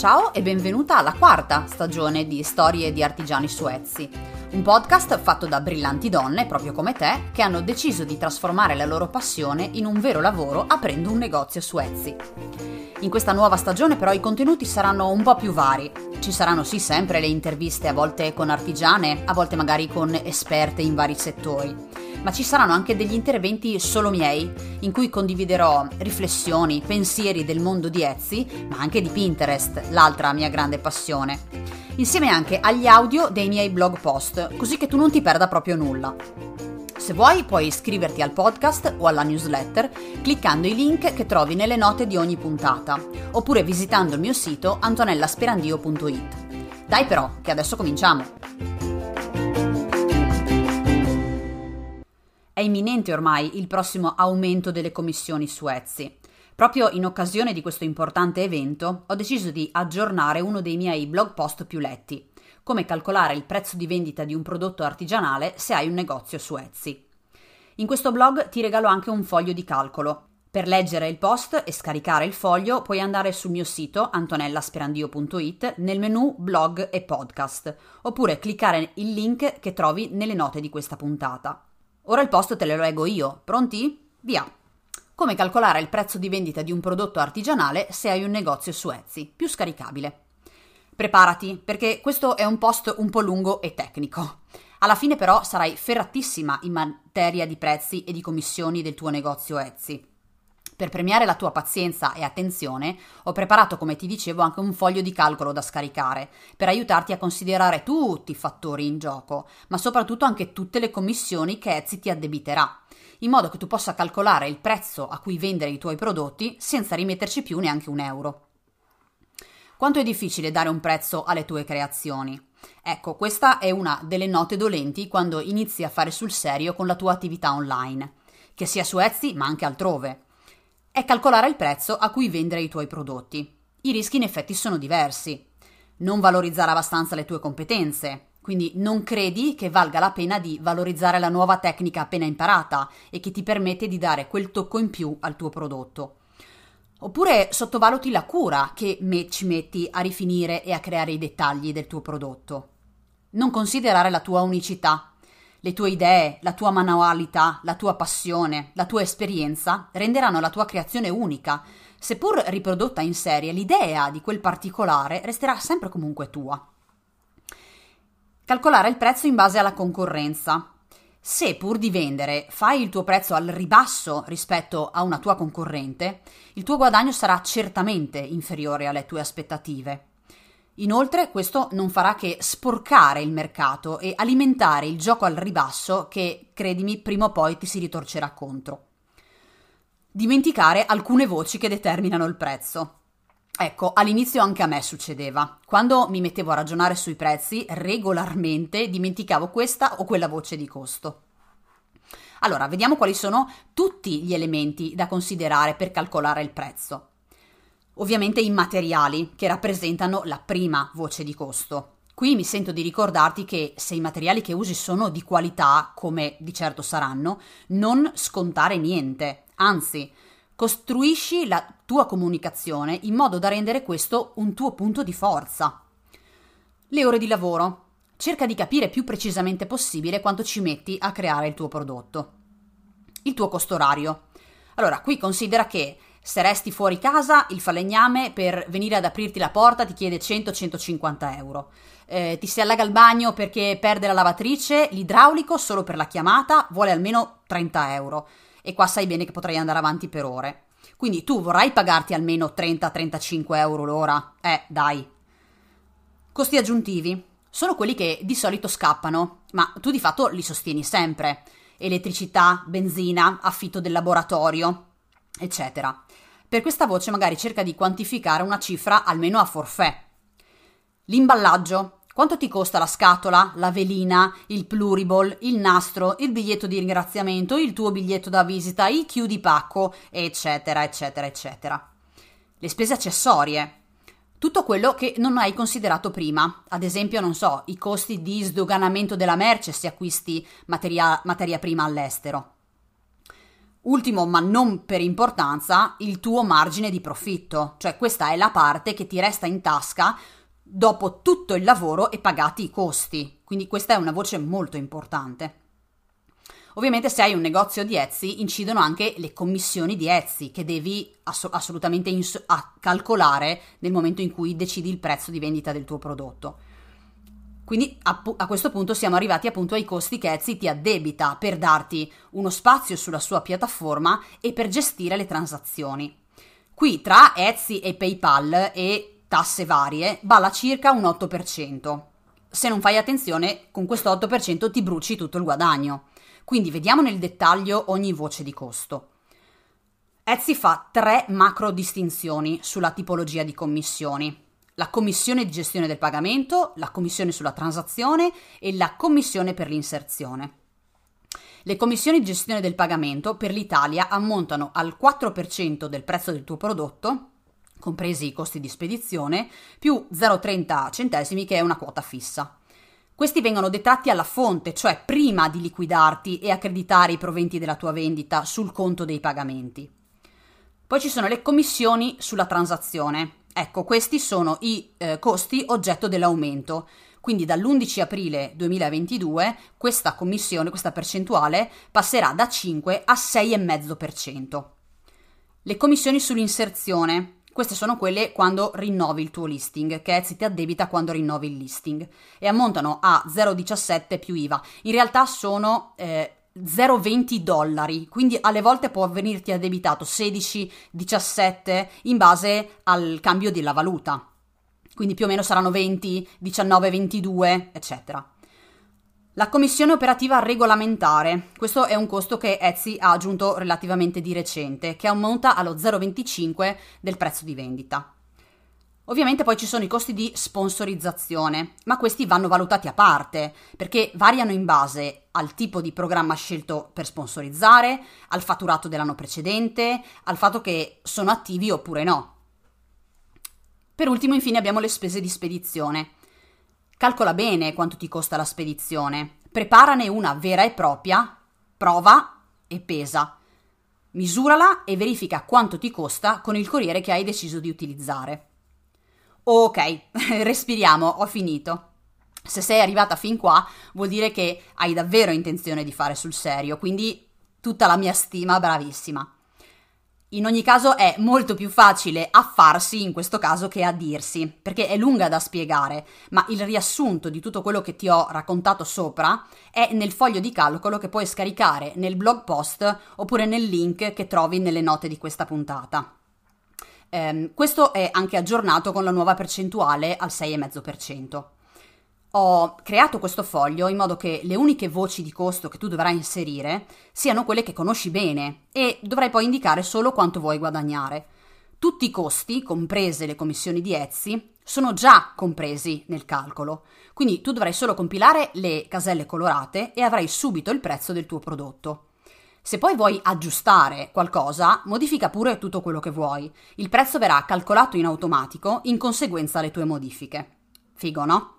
Ciao e benvenuta alla quarta stagione di Storie di artigiani suezzi, un podcast fatto da brillanti donne, proprio come te, che hanno deciso di trasformare la loro passione in un vero lavoro aprendo un negozio suezzi. In questa nuova stagione però i contenuti saranno un po' più vari. Ci saranno sì sempre le interviste, a volte con artigiane, a volte magari con esperte in vari settori ma ci saranno anche degli interventi solo miei, in cui condividerò riflessioni, pensieri del mondo di Etsy, ma anche di Pinterest, l'altra mia grande passione. Insieme anche agli audio dei miei blog post, così che tu non ti perda proprio nulla. Se vuoi puoi iscriverti al podcast o alla newsletter cliccando i link che trovi nelle note di ogni puntata, oppure visitando il mio sito antonellasperandio.it. Dai però, che adesso cominciamo! È imminente ormai il prossimo aumento delle commissioni su Etsy. Proprio in occasione di questo importante evento ho deciso di aggiornare uno dei miei blog post più letti, come calcolare il prezzo di vendita di un prodotto artigianale se hai un negozio su Etsy. In questo blog ti regalo anche un foglio di calcolo. Per leggere il post e scaricare il foglio puoi andare sul mio sito antonellasperandio.it nel menu blog e podcast, oppure cliccare il link che trovi nelle note di questa puntata. Ora il post te lo leggo io. Pronti? Via! Come calcolare il prezzo di vendita di un prodotto artigianale se hai un negozio su Etsy, più scaricabile. Preparati, perché questo è un post un po' lungo e tecnico. Alla fine però sarai ferratissima in materia di prezzi e di commissioni del tuo negozio Etsy. Per premiare la tua pazienza e attenzione, ho preparato, come ti dicevo, anche un foglio di calcolo da scaricare, per aiutarti a considerare tutti i fattori in gioco, ma soprattutto anche tutte le commissioni che Etsy ti addebiterà, in modo che tu possa calcolare il prezzo a cui vendere i tuoi prodotti senza rimetterci più neanche un euro. Quanto è difficile dare un prezzo alle tue creazioni? Ecco, questa è una delle note dolenti quando inizi a fare sul serio con la tua attività online, che sia su Etsy ma anche altrove è calcolare il prezzo a cui vendere i tuoi prodotti. I rischi in effetti sono diversi. Non valorizzare abbastanza le tue competenze, quindi non credi che valga la pena di valorizzare la nuova tecnica appena imparata e che ti permette di dare quel tocco in più al tuo prodotto. Oppure sottovaluti la cura che ci metti a rifinire e a creare i dettagli del tuo prodotto. Non considerare la tua unicità le tue idee, la tua manualità, la tua passione, la tua esperienza renderanno la tua creazione unica. Seppur riprodotta in serie, l'idea di quel particolare resterà sempre comunque tua. Calcolare il prezzo in base alla concorrenza. Se pur di vendere fai il tuo prezzo al ribasso rispetto a una tua concorrente, il tuo guadagno sarà certamente inferiore alle tue aspettative. Inoltre questo non farà che sporcare il mercato e alimentare il gioco al ribasso che, credimi, prima o poi ti si ritorcerà contro. Dimenticare alcune voci che determinano il prezzo. Ecco, all'inizio anche a me succedeva. Quando mi mettevo a ragionare sui prezzi, regolarmente dimenticavo questa o quella voce di costo. Allora, vediamo quali sono tutti gli elementi da considerare per calcolare il prezzo ovviamente i materiali, che rappresentano la prima voce di costo. Qui mi sento di ricordarti che se i materiali che usi sono di qualità, come di certo saranno, non scontare niente, anzi, costruisci la tua comunicazione in modo da rendere questo un tuo punto di forza. Le ore di lavoro. Cerca di capire più precisamente possibile quanto ci metti a creare il tuo prodotto. Il tuo costo orario. Allora, qui considera che se resti fuori casa, il falegname per venire ad aprirti la porta ti chiede 100-150 euro. Eh, ti si allaga il bagno perché perde la lavatrice, l'idraulico solo per la chiamata vuole almeno 30 euro. E qua sai bene che potrei andare avanti per ore. Quindi tu vorrai pagarti almeno 30-35 euro l'ora? Eh, dai. Costi aggiuntivi. Sono quelli che di solito scappano, ma tu di fatto li sostieni sempre. Elettricità, benzina, affitto del laboratorio, eccetera. Per questa voce magari cerca di quantificare una cifra almeno a forfè. L'imballaggio. Quanto ti costa la scatola, la velina, il pluriball, il nastro, il biglietto di ringraziamento, il tuo biglietto da visita, i chiudi pacco, eccetera, eccetera, eccetera. Le spese accessorie. Tutto quello che non hai considerato prima, ad esempio, non so, i costi di sdoganamento della merce se acquisti materia, materia prima all'estero. Ultimo, ma non per importanza, il tuo margine di profitto, cioè questa è la parte che ti resta in tasca dopo tutto il lavoro e pagati i costi. Quindi questa è una voce molto importante. Ovviamente se hai un negozio di Etsy incidono anche le commissioni di Etsy che devi ass- assolutamente ins- calcolare nel momento in cui decidi il prezzo di vendita del tuo prodotto. Quindi a, a, questo punto siamo arrivati appunto ai costi che Etsy ti addebita per darti uno spazio sulla sua piattaforma e per gestire le transazioni. Qui tra Etsy e PayPal e tasse varie balla circa un 8%. Se non fai attenzione, con questo 8% ti bruci tutto il guadagno. Quindi vediamo nel dettaglio ogni voce di costo. Etsy fa tre macro distinzioni sulla tipologia di commissioni la commissione di gestione del pagamento, la commissione sulla transazione e la commissione per l'inserzione. Le commissioni di gestione del pagamento per l'Italia ammontano al 4% del prezzo del tuo prodotto, compresi i costi di spedizione, più 0,30 centesimi che è una quota fissa. Questi vengono detratti alla fonte, cioè prima di liquidarti e accreditare i proventi della tua vendita sul conto dei pagamenti. Poi ci sono le commissioni sulla transazione, Ecco, questi sono i eh, costi oggetto dell'aumento. Quindi dall'11 aprile 2022 questa commissione, questa percentuale, passerà da 5 a 6,5%. Le commissioni sull'inserzione, queste sono quelle quando rinnovi il tuo listing, che Etsy ti addebita quando rinnovi il listing, e ammontano a 0,17 più IVA. In realtà sono eh, 0,20 dollari, quindi alle volte può venirti addebitato 16, 17 in base al cambio della valuta. Quindi più o meno saranno 20, 19, 22, eccetera. La commissione operativa regolamentare. Questo è un costo che Etsy ha aggiunto relativamente di recente, che ammonta allo 0,25 del prezzo di vendita. Ovviamente poi ci sono i costi di sponsorizzazione, ma questi vanno valutati a parte, perché variano in base al tipo di programma scelto per sponsorizzare, al fatturato dell'anno precedente, al fatto che sono attivi oppure no. Per ultimo, infine, abbiamo le spese di spedizione. Calcola bene quanto ti costa la spedizione, preparane una vera e propria, prova e pesa. Misurala e verifica quanto ti costa con il corriere che hai deciso di utilizzare. Ok, respiriamo, ho finito. Se sei arrivata fin qua, vuol dire che hai davvero intenzione di fare sul serio, quindi tutta la mia stima, bravissima. In ogni caso è molto più facile affarsi in questo caso che a dirsi, perché è lunga da spiegare, ma il riassunto di tutto quello che ti ho raccontato sopra è nel foglio di calcolo che puoi scaricare nel blog post oppure nel link che trovi nelle note di questa puntata. Um, questo è anche aggiornato con la nuova percentuale al 6,5%. Ho creato questo foglio in modo che le uniche voci di costo che tu dovrai inserire siano quelle che conosci bene e dovrai poi indicare solo quanto vuoi guadagnare. Tutti i costi, comprese le commissioni di Etsy, sono già compresi nel calcolo, quindi tu dovrai solo compilare le caselle colorate e avrai subito il prezzo del tuo prodotto. Se poi vuoi aggiustare qualcosa, modifica pure tutto quello che vuoi. Il prezzo verrà calcolato in automatico in conseguenza alle tue modifiche. Figo, no?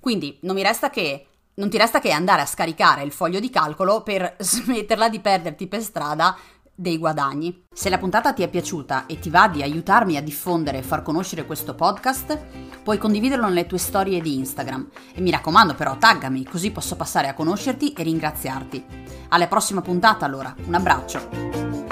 Quindi non mi resta che non ti resta che andare a scaricare il foglio di calcolo per smetterla di perderti per strada dei guadagni. Se la puntata ti è piaciuta e ti va di aiutarmi a diffondere e far conoscere questo podcast, puoi condividerlo nelle tue storie di Instagram e mi raccomando però taggami così posso passare a conoscerti e ringraziarti. Alla prossima puntata allora, un abbraccio!